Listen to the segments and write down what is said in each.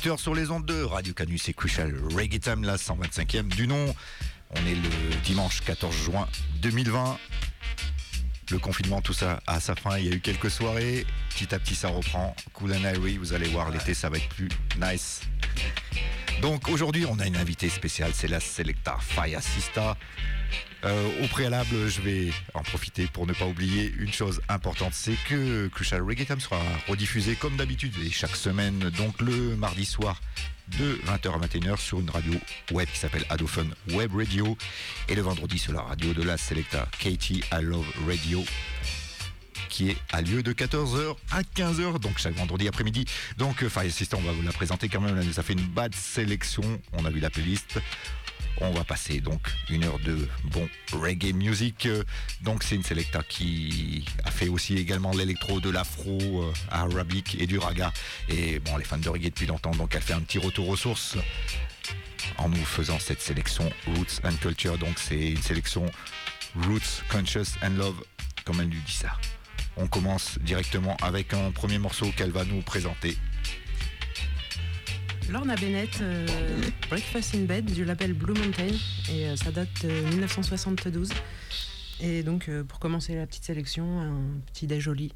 18h sur les ondes de Radio Canus et Crucial Reggae Time, la 125e du nom. On est le dimanche 14 juin 2020. Le confinement, tout ça à sa fin. Il y a eu quelques soirées. Petit à petit, ça reprend. Cool and Airy, vous allez voir, l'été, ça va être plus nice. Donc aujourd'hui, on a une invitée spéciale, c'est la Selecta Faya Sista. Euh, au préalable, je vais en profiter pour ne pas oublier une chose importante, c'est que Crucial Reggae Time sera rediffusé comme d'habitude et chaque semaine, donc le mardi soir de 20h à 21h sur une radio web qui s'appelle Adofun Web Radio et le vendredi sur la radio de la Selecta Katie I Love Radio qui est à lieu de 14h à 15h, donc chaque vendredi après-midi. Donc Fire Assistant, on va vous la présenter quand même, ça fait une bad sélection, on a vu la playlist. On va passer donc une heure de bon reggae music. Donc c'est une selecta qui a fait aussi également l'électro, de l'afro, euh, arabique et du raga. Et bon, les fans de reggae depuis longtemps, donc elle fait un petit retour aux sources en nous faisant cette sélection Roots and Culture. Donc c'est une sélection Roots, Conscious and Love, comme elle lui dit ça? On commence directement avec un premier morceau qu'elle va nous présenter. Lorna Bennett, euh, Breakfast in Bed du label Blue Mountain et euh, ça date de 1972. Et donc euh, pour commencer la petite sélection, un petit déj joli.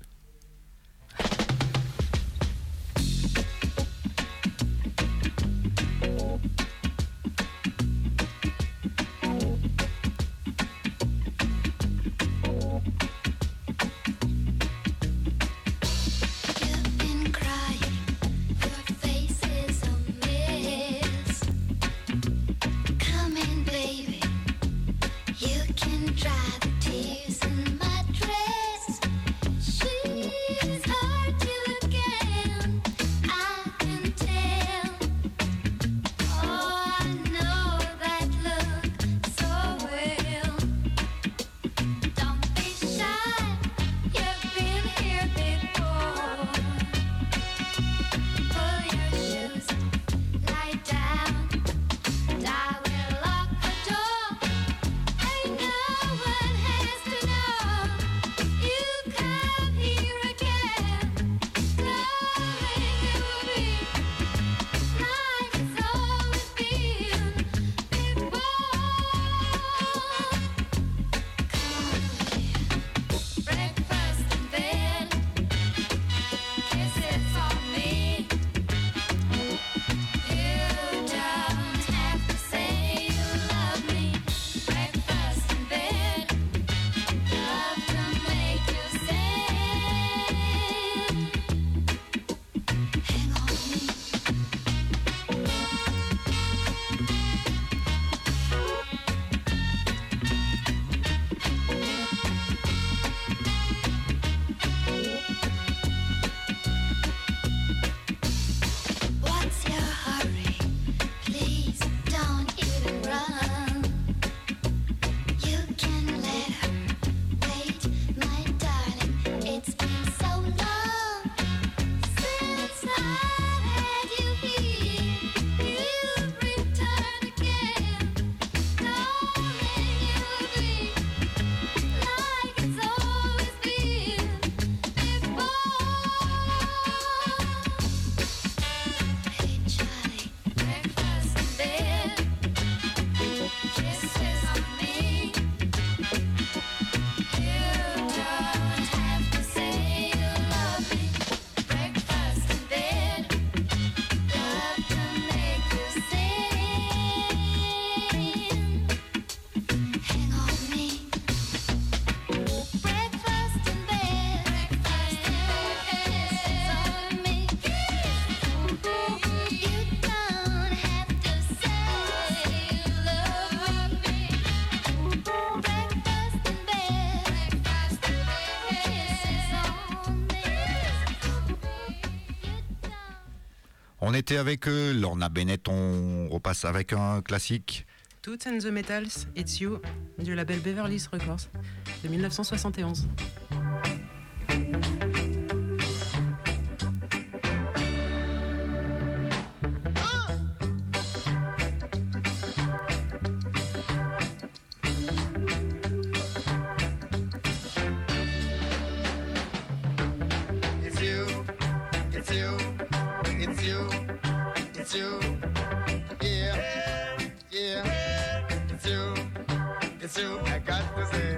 Avec eux, Lorna Bennett, on repasse avec un classique. Toots and the Metals, It's You du label Beverly's Records de 1971. you, I got to say.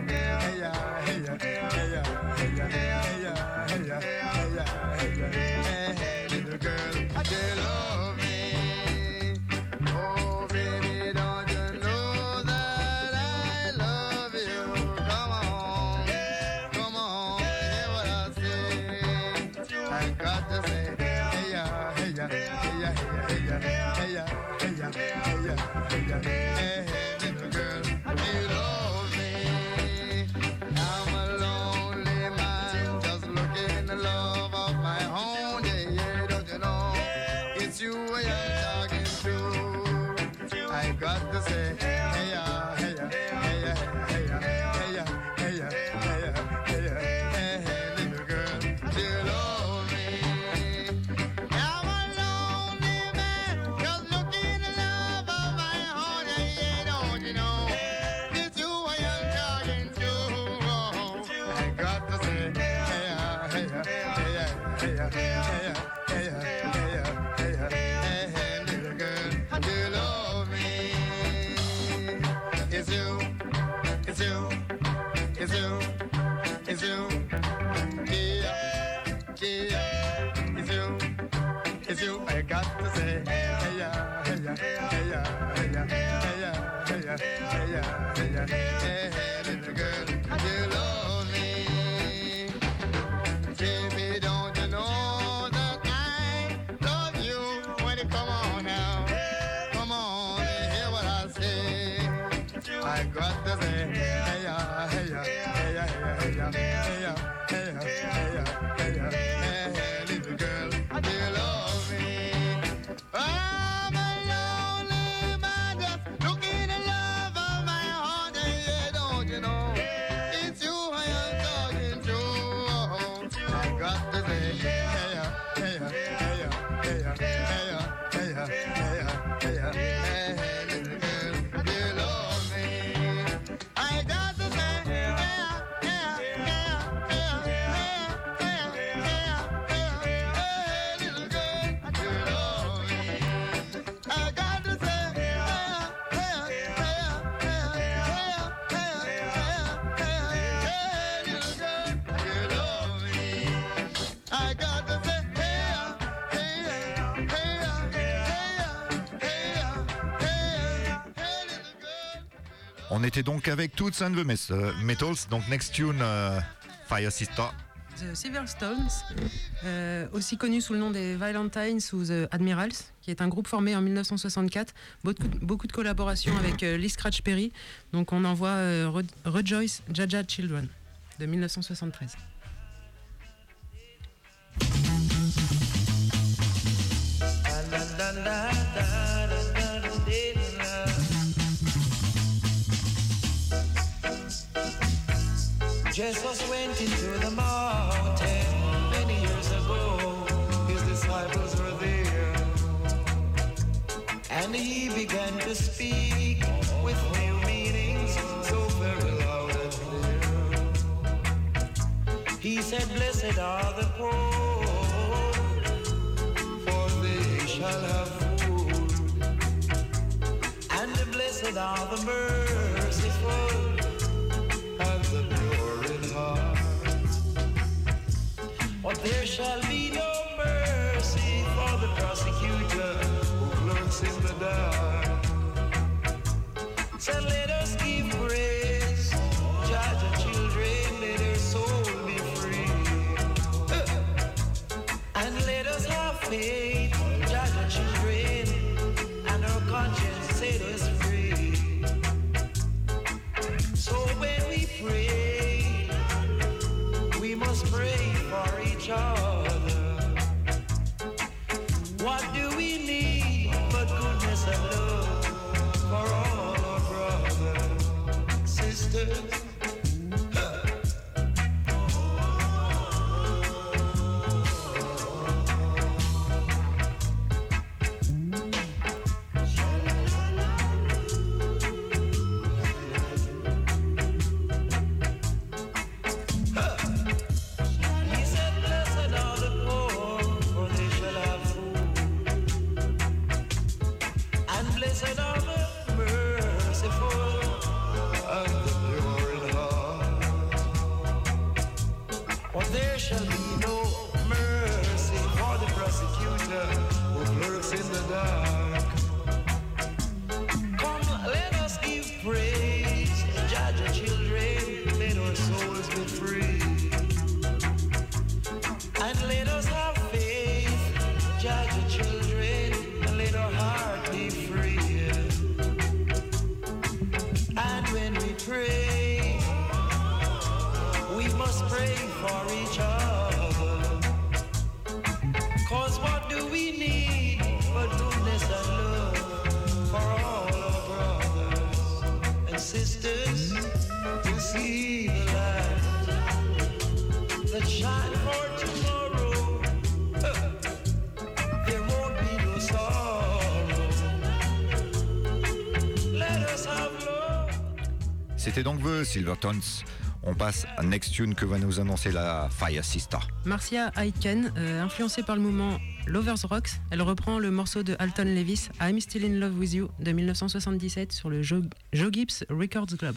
était donc avec Toots and the euh, Metals, donc next tune euh, Fire Sister. The Silverstones, euh, aussi connu sous le nom des Valentines ou The Admirals, qui est un groupe formé en 1964. Beaucoup, de collaborations avec euh, Lee Scratch Perry. Donc on envoie Rejoice Jaja Children de 1973. Jesus went into the mountain many years ago. His disciples were there. And he began to speak with new meanings so very loud and clear. He said, Blessed are the poor, for they shall have food. And blessed are the merciful near shall Cause what do we need but goodness and love for all our brothers and sisters to see the light that shine for tomorrow? There won't be no sorrow. Let us have love. C'était donc vous, Silvertones. On passe à Next Tune que va nous annoncer la Fire Sister. Marcia Aitken, euh, influencée par le mouvement Lovers Rocks, elle reprend le morceau de Alton Levis, I'm Still in Love with You, de 1977 sur le Joe Gibbs Records Club.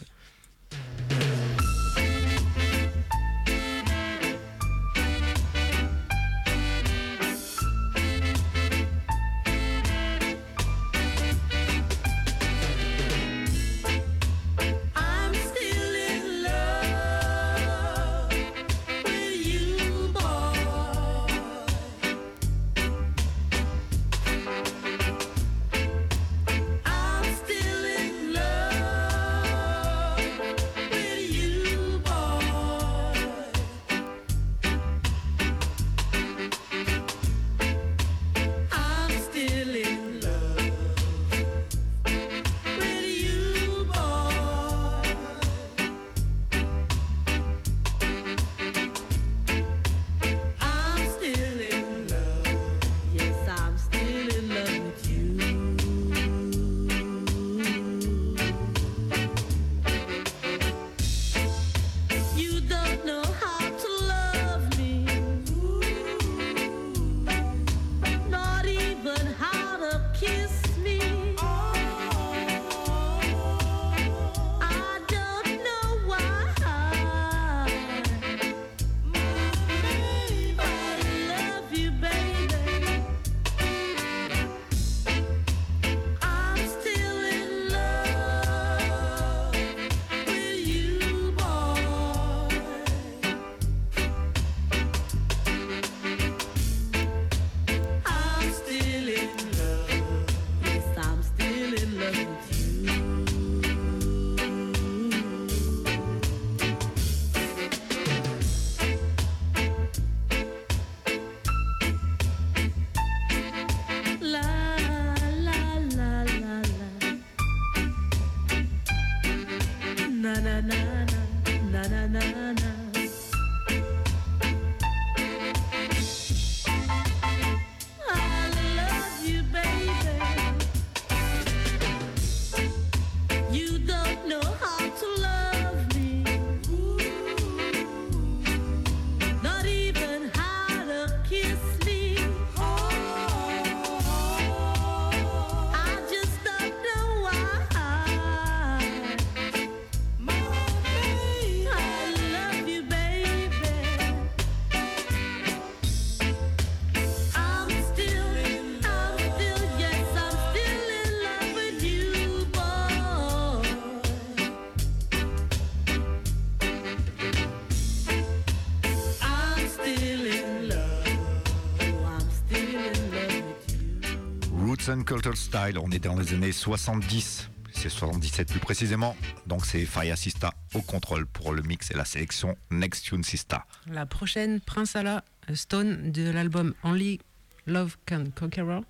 Culture Style, on est dans les années 70, c'est 77 plus précisément. Donc c'est Fire Sista au contrôle pour le mix et la sélection Next Tune Sista. La prochaine, Prince Allah euh, Stone de l'album Only Love Can Conqueror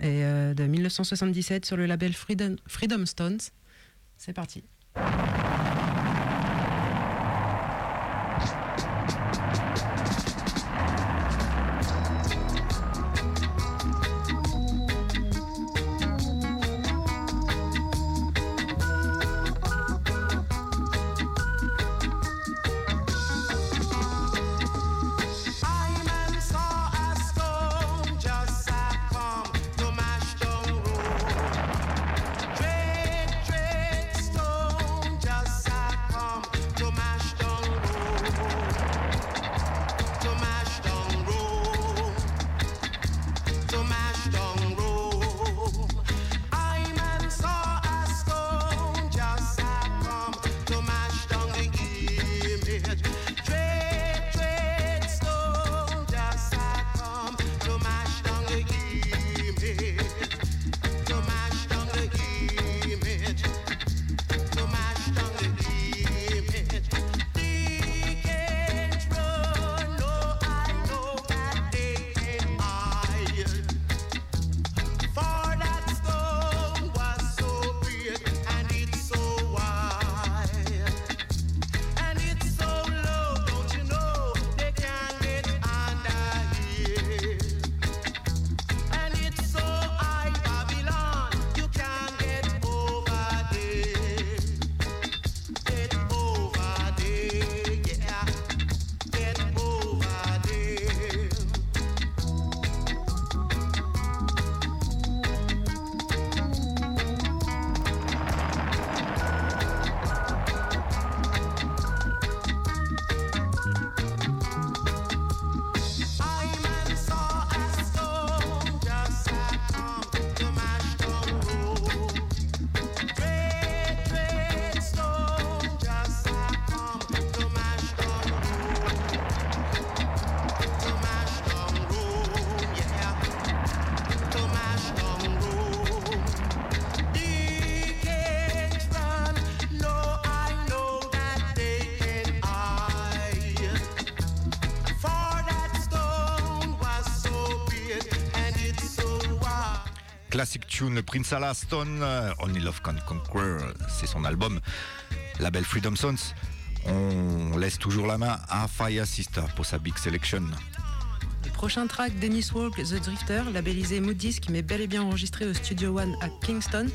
et euh, de 1977 sur le label Freedom Stones. C'est parti. Tune Prince Alaston, euh, Only Love Can Conquer, c'est son album, label Freedom Sons. On laisse toujours la main à Fire Sister pour sa big selection. Le prochain track, Dennis Walk, The Drifter, labellisé Mood Disc, mais bel et bien enregistré au Studio One à Kingston,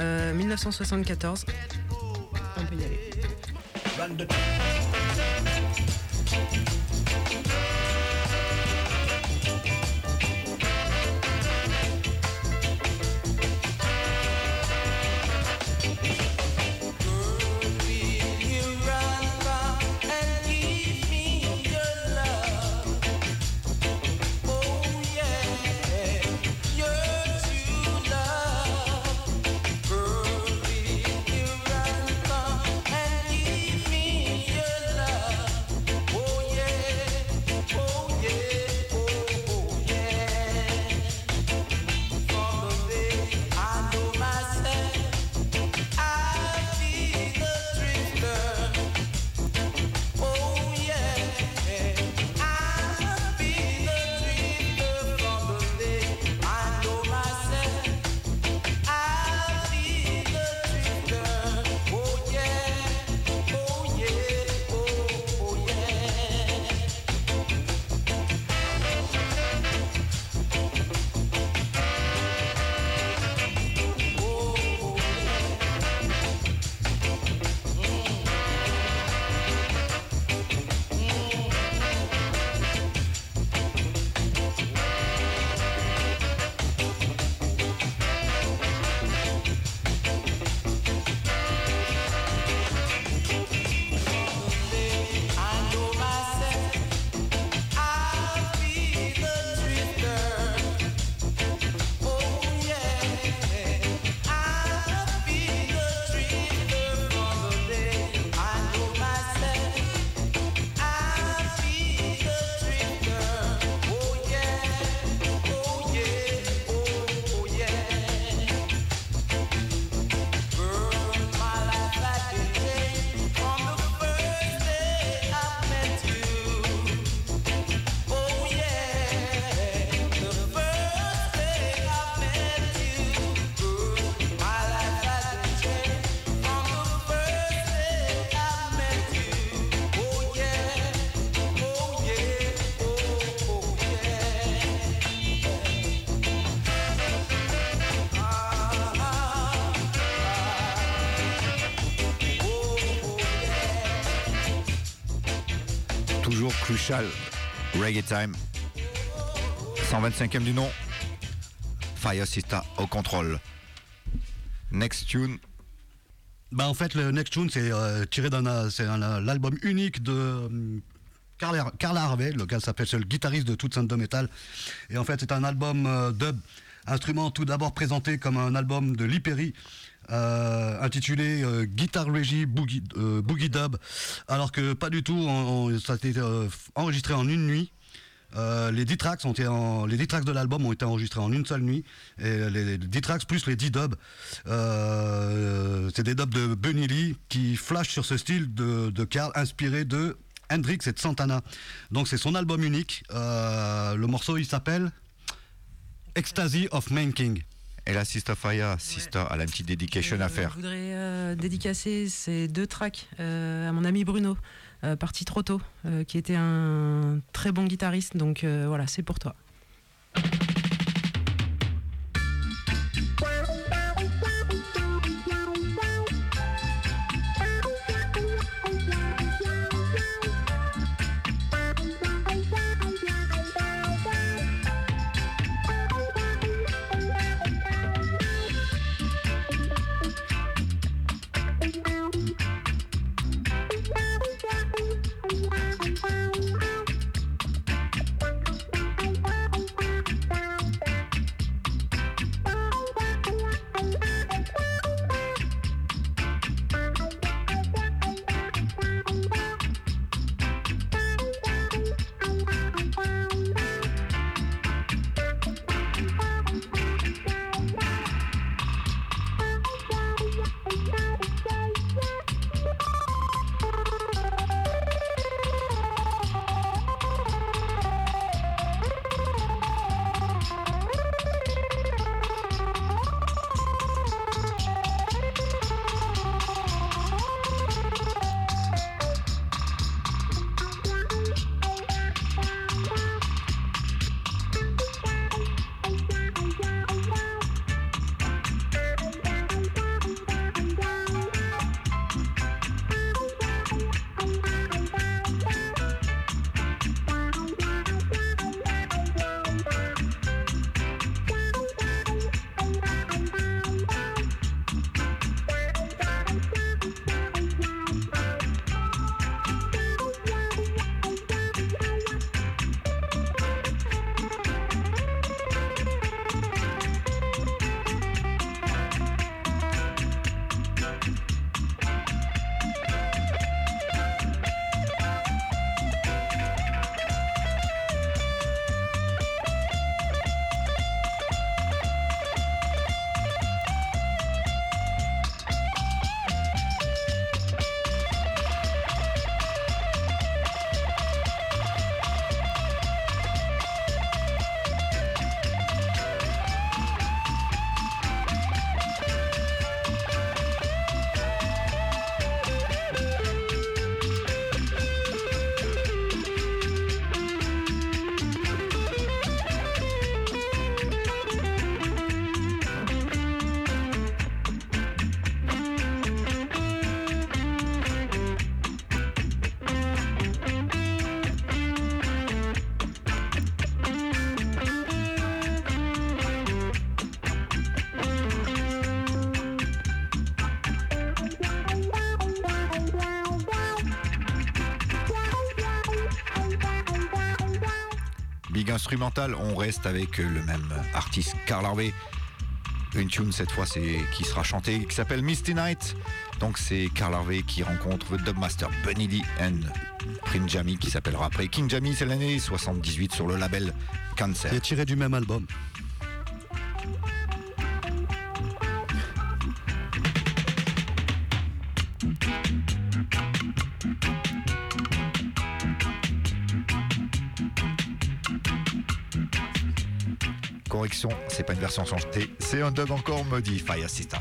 euh, 1974. On peut y aller. Reggae Time. 125e du nom, Fire Sister au contrôle. Next tune, Bah en fait, le Next Tune, c'est euh, tiré d'un euh, euh, l'album unique de Carl, Har- Carl Harvey, le gars s'appelle, le guitariste de toute Sainte de Metal. Et en fait, c'est un album dub, instrument tout d'abord présenté comme un album de Lee Perry, euh, intitulé euh, Guitar Boogie, euh, Boogie Dub, alors que pas du tout, ça a été enregistré en une nuit. Les 10 tracks, ont été les 10 tracks de l'album ont été enregistrés en une seule nuit. Et les, les 10 tracks plus les 10 dubs, c'est des dubs de Bunny Lee qui flashent sur ce style de, de Carl inspiré de Hendrix et de Santana. Donc c'est son album unique. Le morceau il s'appelle Ecstasy of Man King. Et la Sister Fire, Sister, elle a une petite dédication Euh, à faire. Je voudrais euh, dédicacer ces deux tracks euh, à mon ami Bruno, euh, parti trop tôt, euh, qui était un très bon guitariste. Donc euh, voilà, c'est pour toi. Ligue instrumentale, on reste avec le même artiste, Carl Harvey. Une tune cette fois c'est qui sera chantée, qui s'appelle Misty Night. Donc c'est Carl Harvey qui rencontre le dubmaster Bunny Lee and Prince Jammy qui s'appellera après King Jammy. C'est l'année 78 sur le label Cancer. Est tiré du même album. C'est pas une version chantée, c'est un dub encore maudit, Fire System.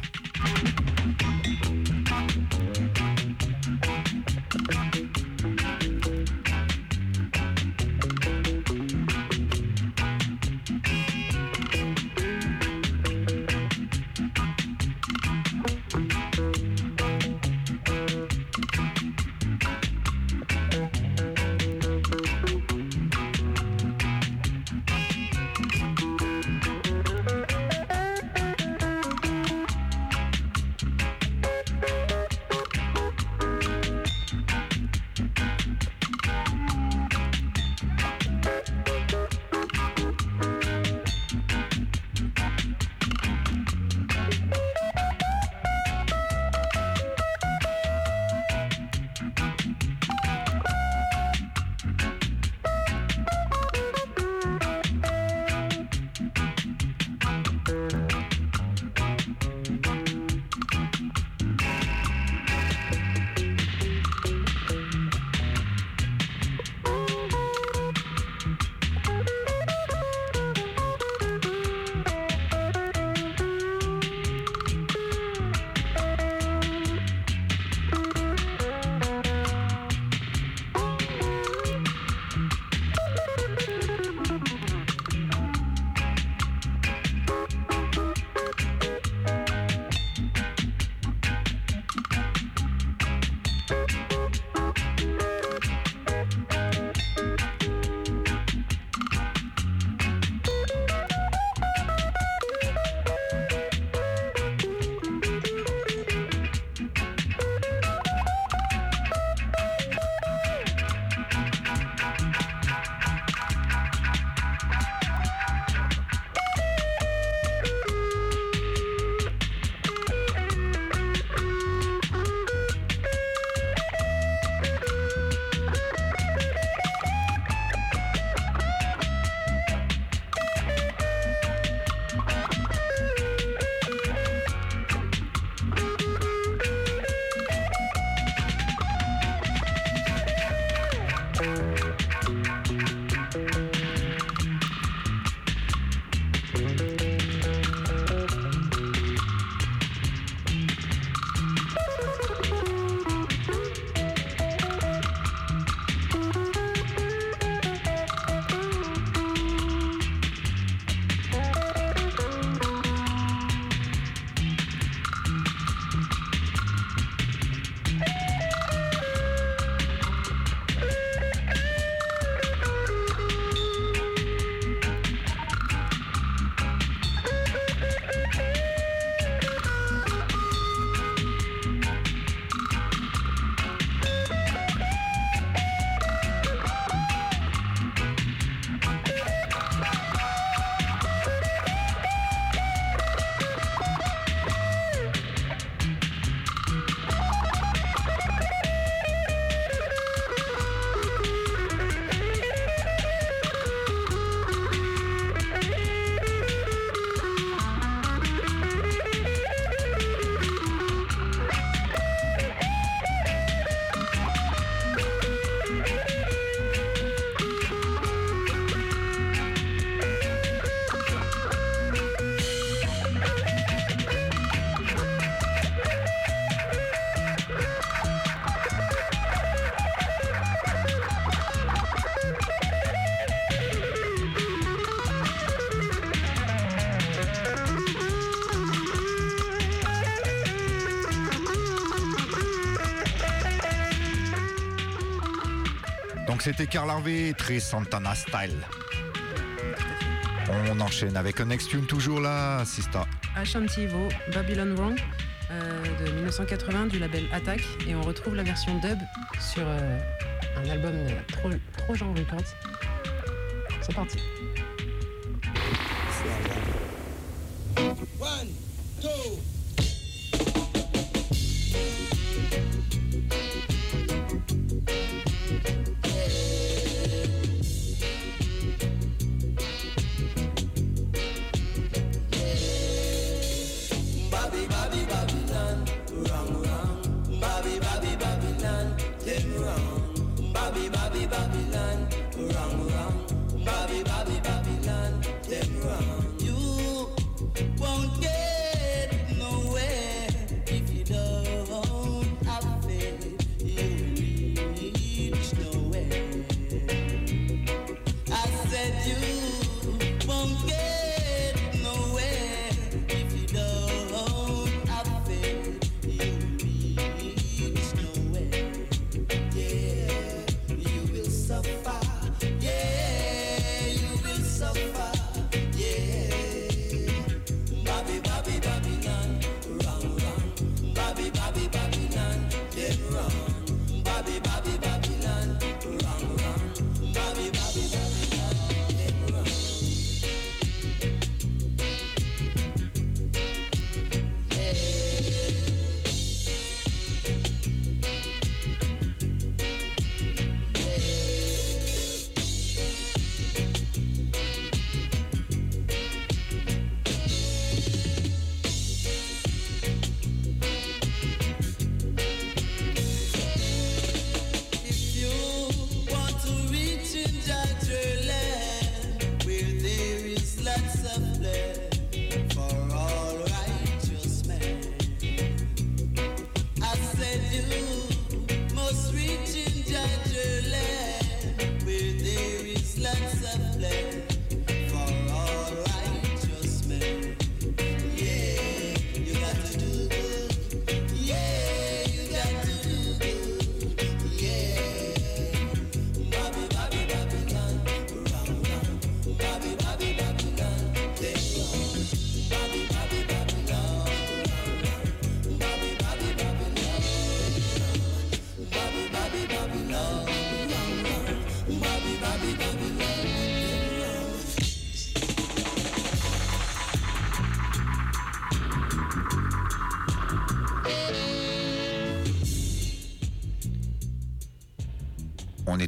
C'était Carl Harvey, très Santana style. On enchaîne avec un next tune toujours là, Sista. Ashantivo, Babylon Wrong euh, de 1980 du label Attack et on retrouve la version dub sur euh, un album de Trojan Records. C'est parti.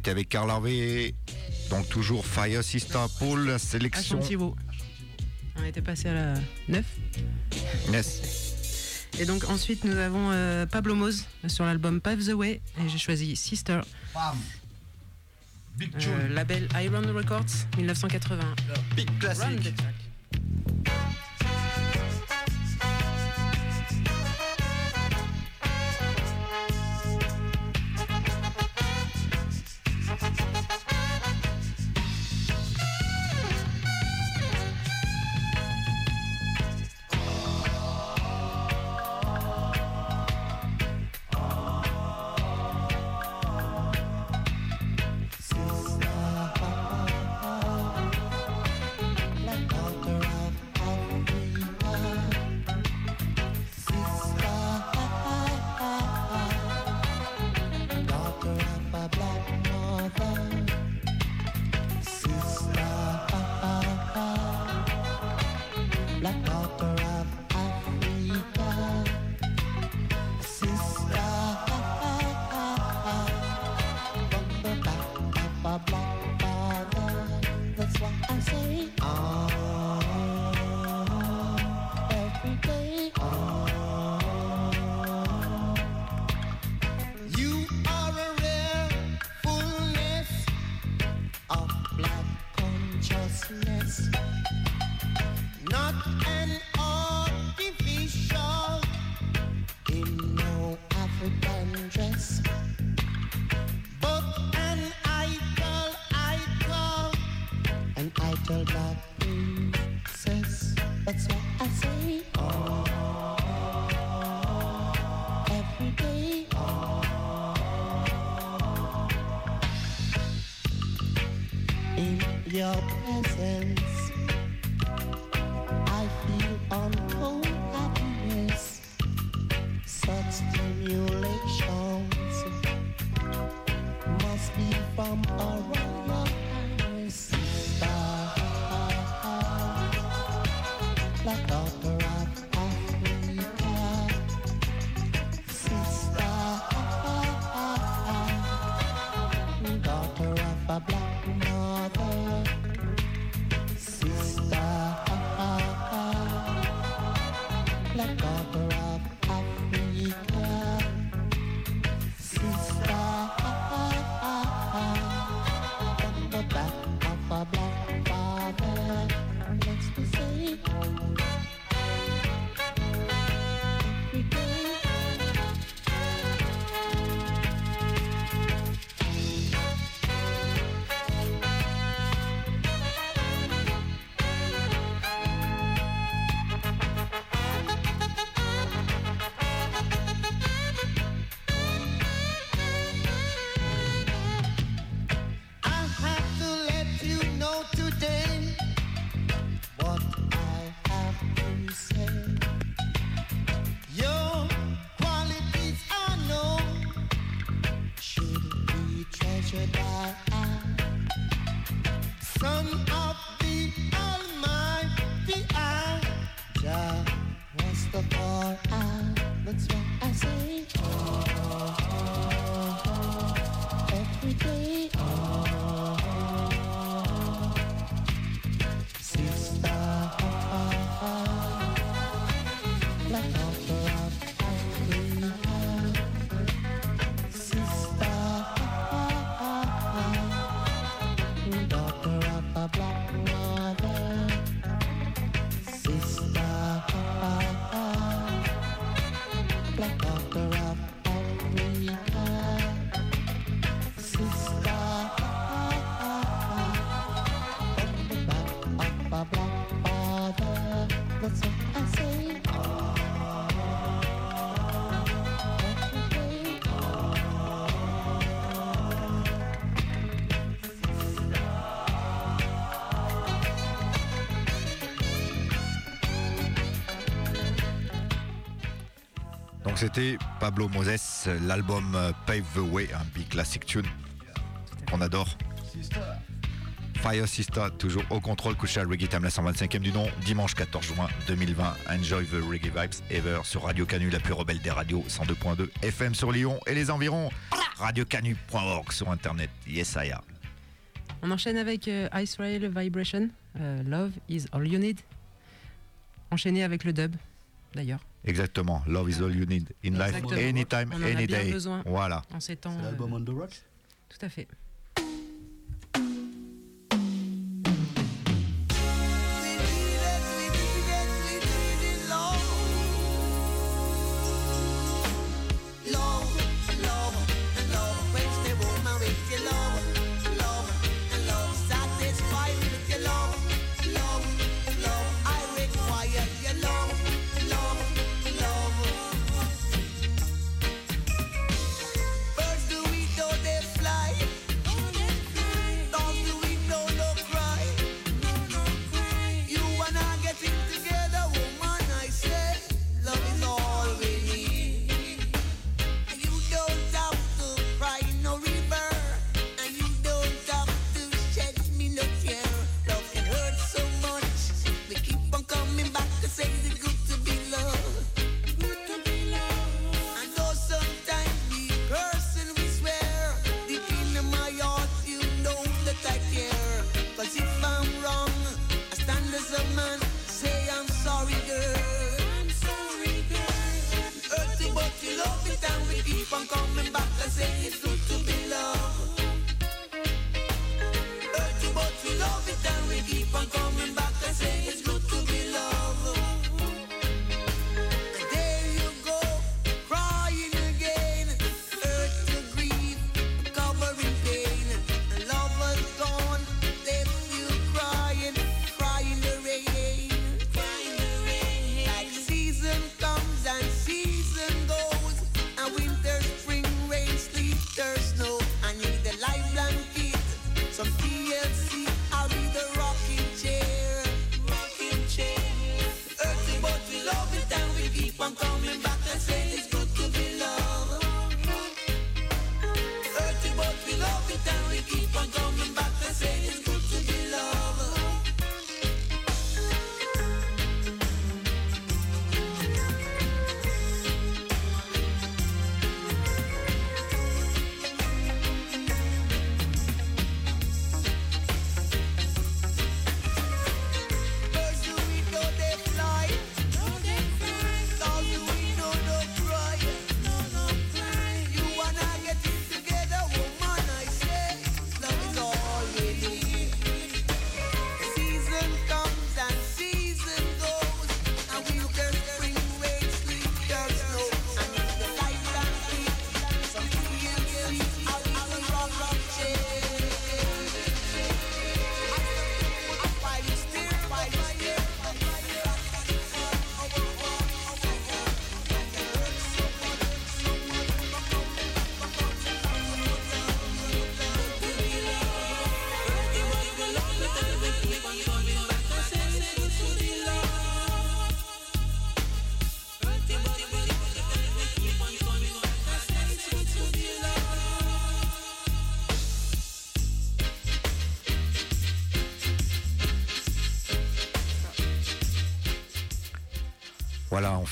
avec Karl Harvey. Donc toujours Fire Sister Pool, sélection. On était passé à la 9. Yes. Et donc ensuite nous avons euh, Pablo Mose sur l'album Pave the Way et j'ai choisi Sister. Bam. Big euh, label Iron Records 1980. Big classic. restless, not c'était Pablo Moses, l'album Pave the Way, un big classic tune qu'on adore. Fire Sister, toujours au contrôle, couché à Reggae Time, la 125e du nom, dimanche 14 juin 2020. Enjoy the Reggae Vibes Ever sur Radio Canu, la plus rebelle des radios, 102.2 FM sur Lyon et les environs. Radiocanu.org sur internet. Yes, I am. On enchaîne avec euh, Israel Vibration, euh, Love is all you need. Enchaîné avec le dub, d'ailleurs, Exactement. Love is all you need in life, anytime, On en a any bien day. besoin. Voilà. en ces temps. C'est euh, l'album On the Rocks? tout à fait.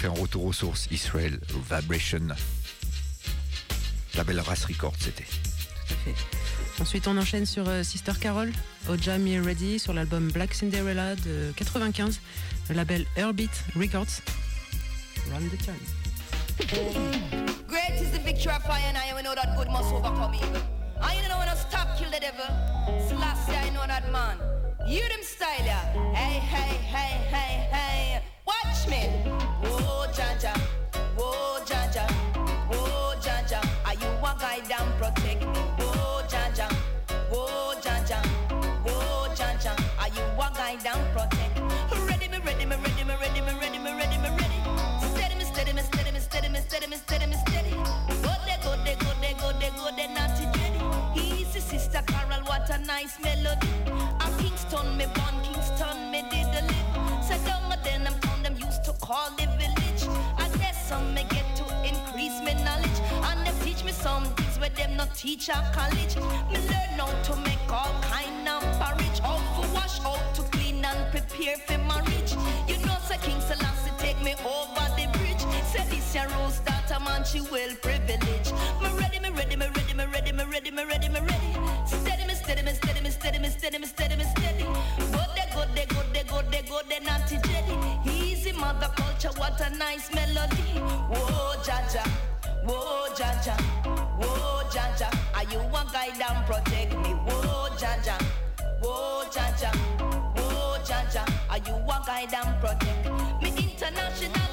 Fait un retour aux sources. Israel Vibration. La belle race record, c'était. Tout à fait. Ensuite, on enchaîne sur euh, Sister Carol, Oja Me Ready, sur l'album Black Cinderella de 95, le label Airbeat Records. Nice melody. A Kingston, me born Kingston, me did the live. Said down then I'm town them used to call the village. I guess some me get to increase me knowledge. And them teach me some things where them not teach at college. Me learn how to make all kind of porridge. How to wash, how to clean and prepare for marriage. You know, Sir King Selassie take me over the bridge. Say this your rose daughter man, she well privileged. Me ready, me ready, me ready, me ready, me ready, me ready, me ready. Steady, me steady, me steady, me steady, me steady, me steady. Go there, go there, go there, go there, go there, naughty Jenny. Easy mother culture, what a nice melody. Whoa, Jaja, whoa, Jaja, whoa, Jaja. Are you a guide and protect me? Whoa, Jaja, whoa, Jaja, whoa, Jaja. Are you a guide and protect me? International,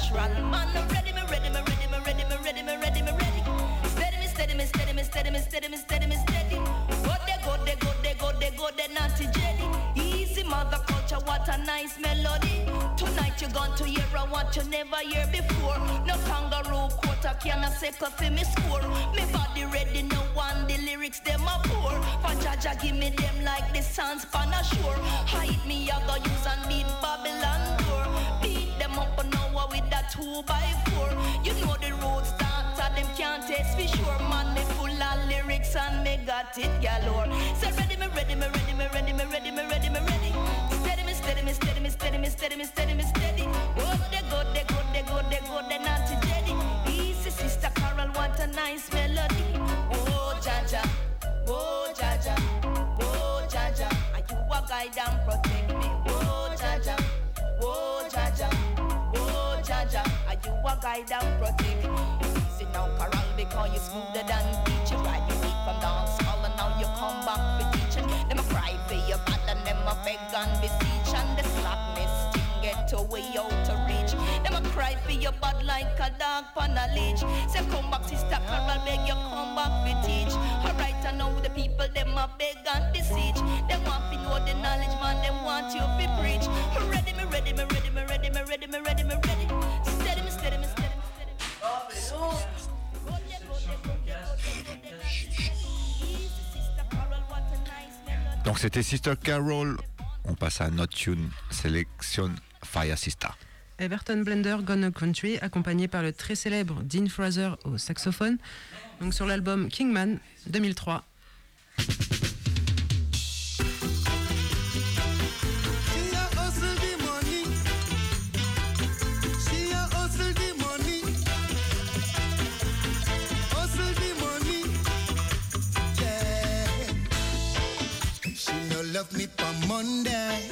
natural. Man, I'm ready, me ready, me ready, me ready, me ready, me ready, me ready. Steady, me steady, me steady, me steady, me steady, me steady, me steady. Go there, go there, go there, go there, go there, naughty jelly. Easy mother culture, what a nice melody. Tonight you're going to hear a what you never hear before. No kangaroo quarter can a second for me score. Me body ready, no one the lyrics them a pour. For Jaja give me them like the sands pan a shore. Hide me, I go use and beat Babylon door. Beat them up an hour with that two by four. You know the road starter, them can't taste for sure. Man, me full of lyrics and me got it galore. Say ready, me ready, me ready, me ready, me ready, me ready, me ready. Steady, me steady, me steady, me steady, me steady, me steady, me steady. Go there, go there, go there, go there, go there, naughty Jenny. Easy, sister Carol, what a nice melody. Oh, Jaja, oh, Jaja, oh, Jaja. Are you a guide and A guide and protect? Sit down, Carol, because you smoother than teacher. Right, you eat from dance hall and now you come back for teaching. Them a cry for your bad and them a beg and beseech and the slackness thing get away out to reach. Them a cry for your bad like a dog pan a leech. Say come back, sister Carol, beg you come back for teach. Alright, I know the people them a beg and beseech. Them want to know the knowledge, man. Them want you to preach. Ready, me ready, me ready, me ready, me ready, me ready, me ready. Donc c'était Sister Carol. On passe à notre tune sélection Fire Sister. Everton Blender Gone Country, accompagné par le très célèbre Dean Fraser au saxophone, donc sur l'album Kingman 2003. Love me on Monday.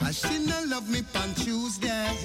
And she no love me on Tuesday.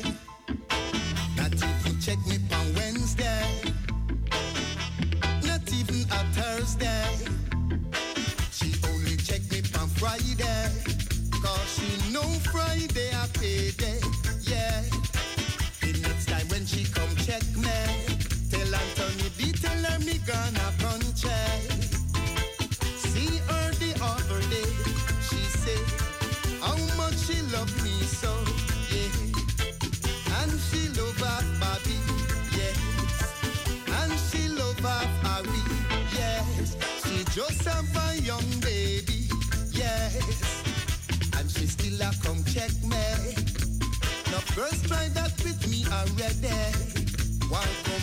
Girls try that with me already. Why come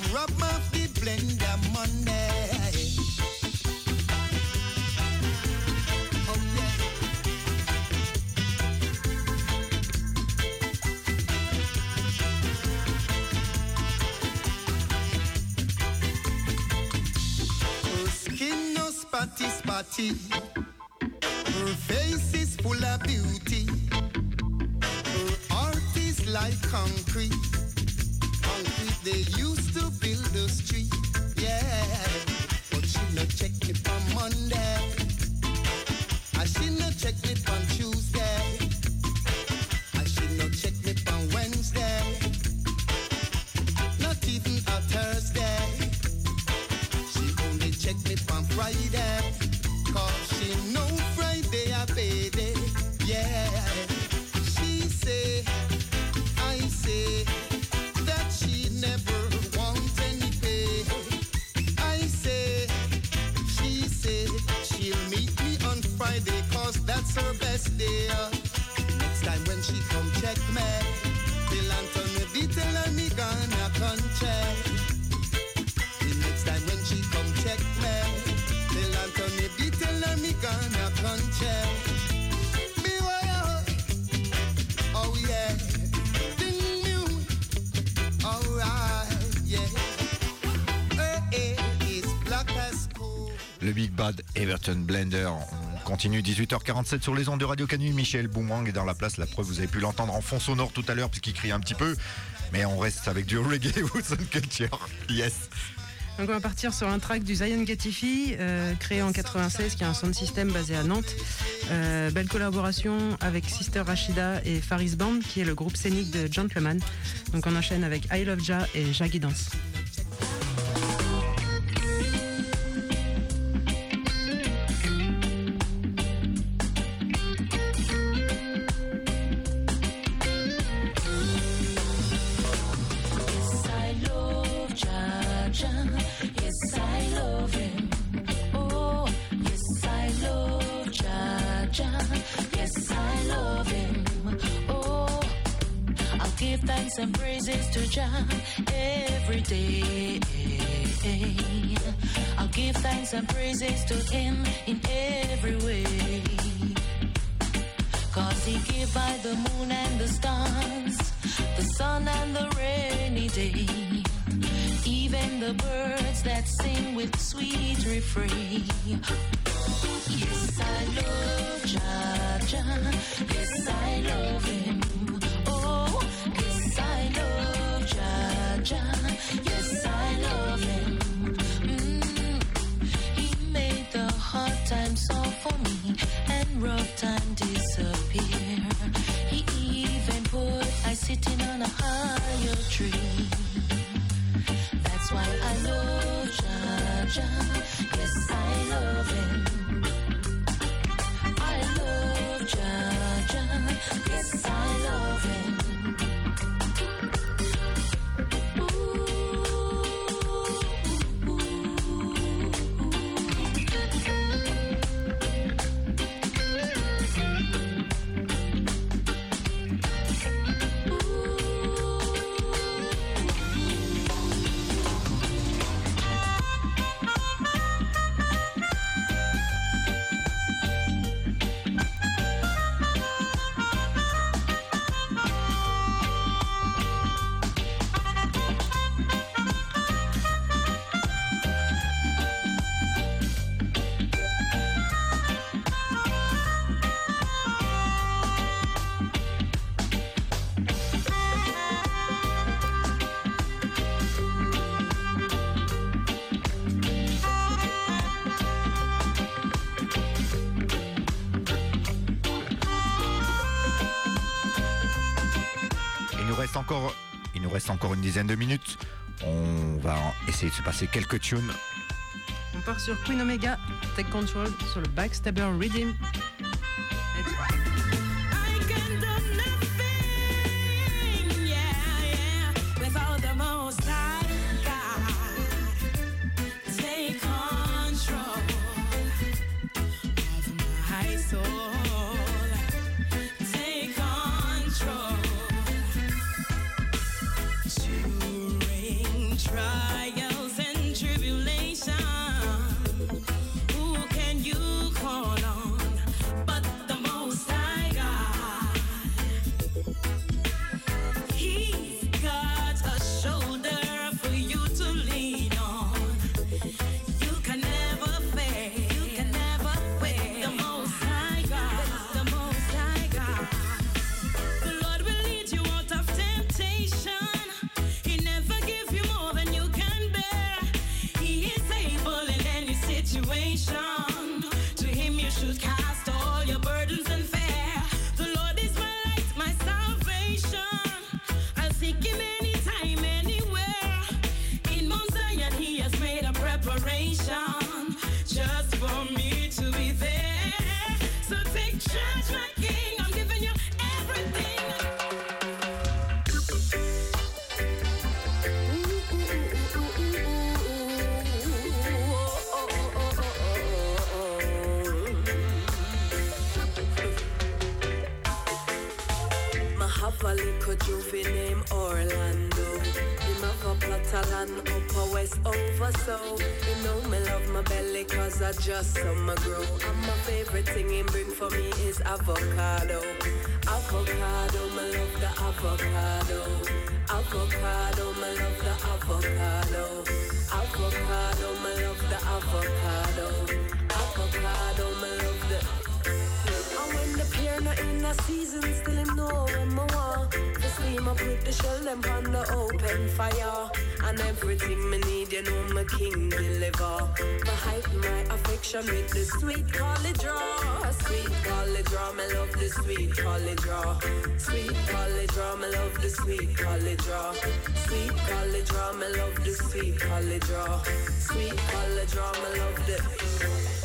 Blender. On continue 18h47 sur les ondes de Radio Canu. Michel Boomerang est dans la place. La preuve, vous avez pu l'entendre en fond sonore tout à l'heure puisqu'il crie un petit peu. Mais on reste avec du reggae Woodson Culture. Yes. Donc on va partir sur un track du Zion Gatifi, euh, créé en 96, qui est un sound system basé à Nantes. Euh, belle collaboration avec Sister Rachida et Faris Band, qui est le groupe scénique de Gentleman. Donc on enchaîne avec I Love Ja et Jaggy Dance. encore, il nous reste encore une dizaine de minutes. On va essayer de se passer quelques tunes. On part sur Queen Omega, Take Control, sur le Backstabber Redeem. A season, still him know when me want. The steam up with the shell them on the open fire. And everything me need, you know my king deliver. Me hype my affection with the sweet college draw. Sweet college draw, me love the sweet college draw. Sweet college draw, me love the sweet college draw. Sweet college draw, me love the sweet college draw. Sweet college draw, me love the.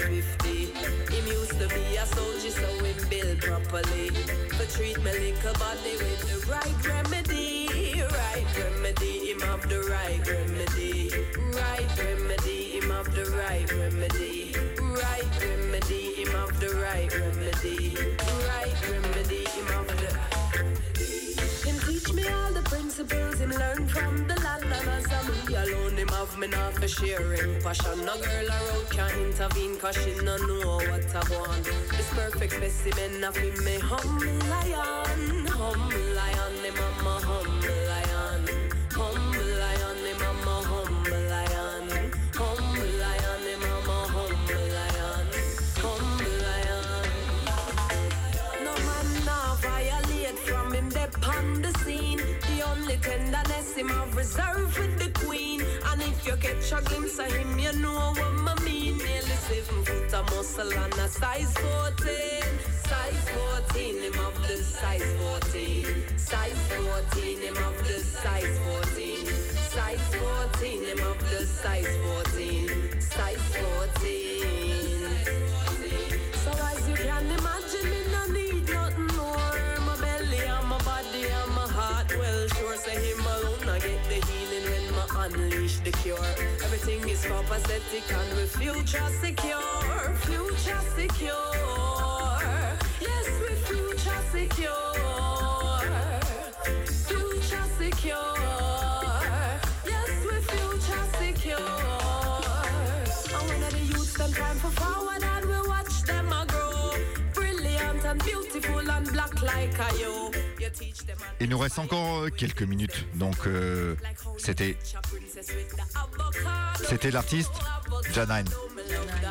50. Him used to be a soldier, so him build properly. For treat me little body with the right remedy. Right remedy, him have the right remedy. Right remedy, him have the right remedy. Right remedy, him have the right remedy. Right remedy, him have the. Me all the principles him learn from the land and me alone him have me not for sharing passion. No girl around can intervene cause she no know what I want. This perfect specimen of him me humble lion, humble lion, him I'm a humble lion, humble lion, him I'm a humble lion, humble lion, him I'm a humble lion, humble lion. No man now violate from him on the scene. Tenderness him have reserved with the queen. And if you catch a glimpse of him, you know what I mean. Nearly seven foot of muscle and a size 14. Size 14, him have the size 14. Size 14, him have the size 14. Size 14, him have the size 14. Size 14. So as you can imagine, unleash. Everything is copacetic and with future secure. Future secure. Yes, with future secure. Future secure. Yes, with future secure. And when the youth spend time for forward and we watch them grow. Brilliant and beautiful and black like a you. Il nous reste encore euh, quelques minutes, donc euh, c'était c'était l'artiste Janine.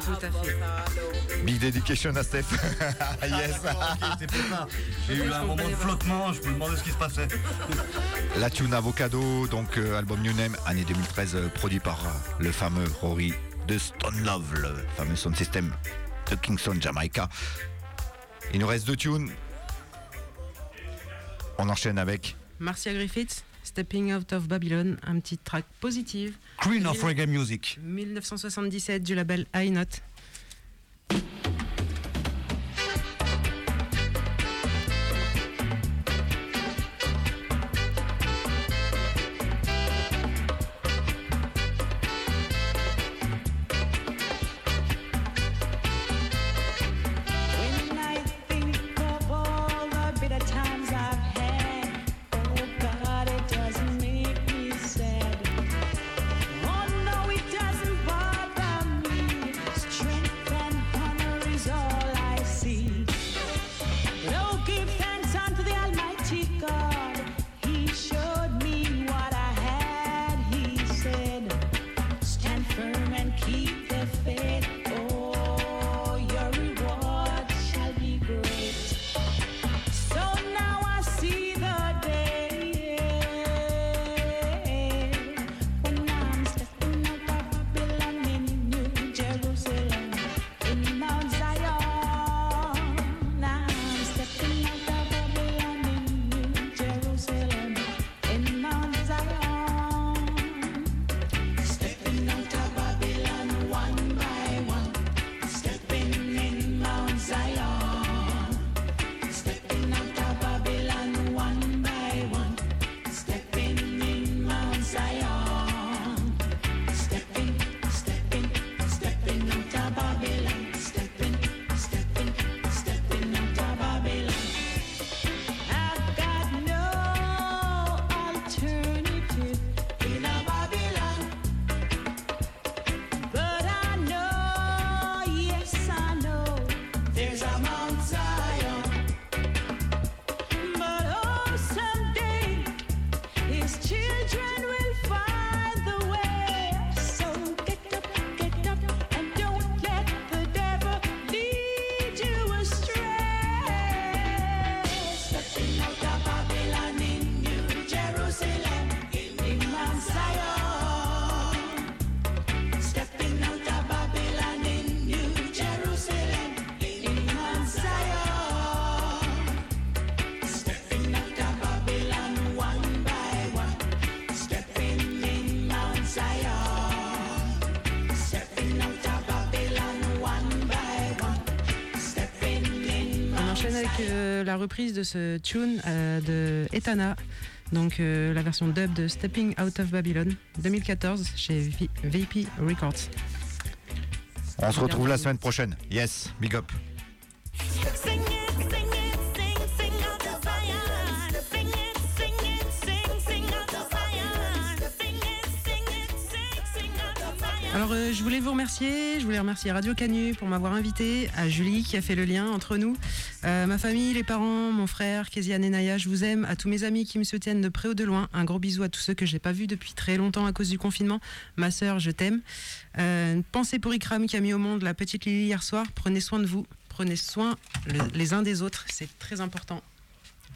Tout à fait. Big dedication à Steph. yes. Ça. J'ai eu un moment de flottement, je me demandais ce qui se passait. La tune Avocado, donc euh, album New Name, année 2013, euh, produit par euh, le fameux Rory de Stone Love, le fameux sound system de Kingston, Jamaica. Il nous reste deux tunes. On enchaîne avec Marcia Griffiths, Stepping Out of Babylon, un petit track positive. Queen of Reggae Music. 1977 du label High Note. Euh, la reprise de ce tune euh, de Etana, donc euh, la version dub de Stepping Out of Babylon 2014 chez VP Records. On se retrouve la semaine prochaine. Yes, big up. Alors euh, je voulais vous remercier, je voulais remercier Radio Canu pour m'avoir invité, à Julie qui a fait le lien entre nous, euh, ma famille, les parents, mon frère, Kéziane et Naya, je vous aime, à tous mes amis qui me soutiennent de près ou de loin, un gros bisou à tous ceux que je n'ai pas vus depuis très longtemps à cause du confinement, ma sœur, je t'aime. Euh, une pensée pour Ikram qui a mis au monde la petite Lily hier soir, prenez soin de vous, prenez soin le- les uns des autres, c'est très important.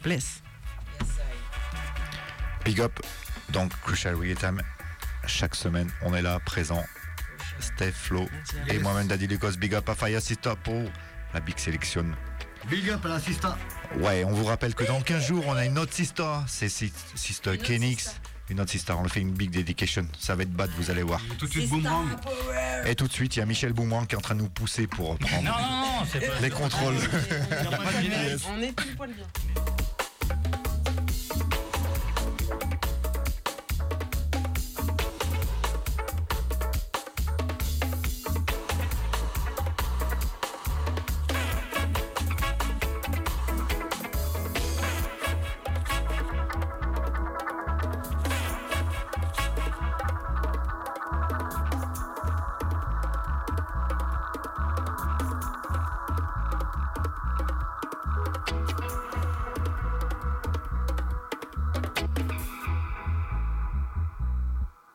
Bless. Big up. Donc, Crucial. Chaque semaine, on est là, présent. Steph, Flo et moi-même, Daddy Lucas. Big up à Fire pour la Big Selection. Big up à la Sista. Ouais, on vous rappelle que dans 15 jours, on a une autre sister. C'est Sis- Sister Kenix. Une autre sister. On le fait une big dedication. Ça va être bad, vous allez voir. Tout de suite, Boomerang. Et tout de suite, il y a Michel Bouman qui est en train de nous pousser pour prendre Non, non, non, c'est pas. les contrôles. On est tout le poil bien.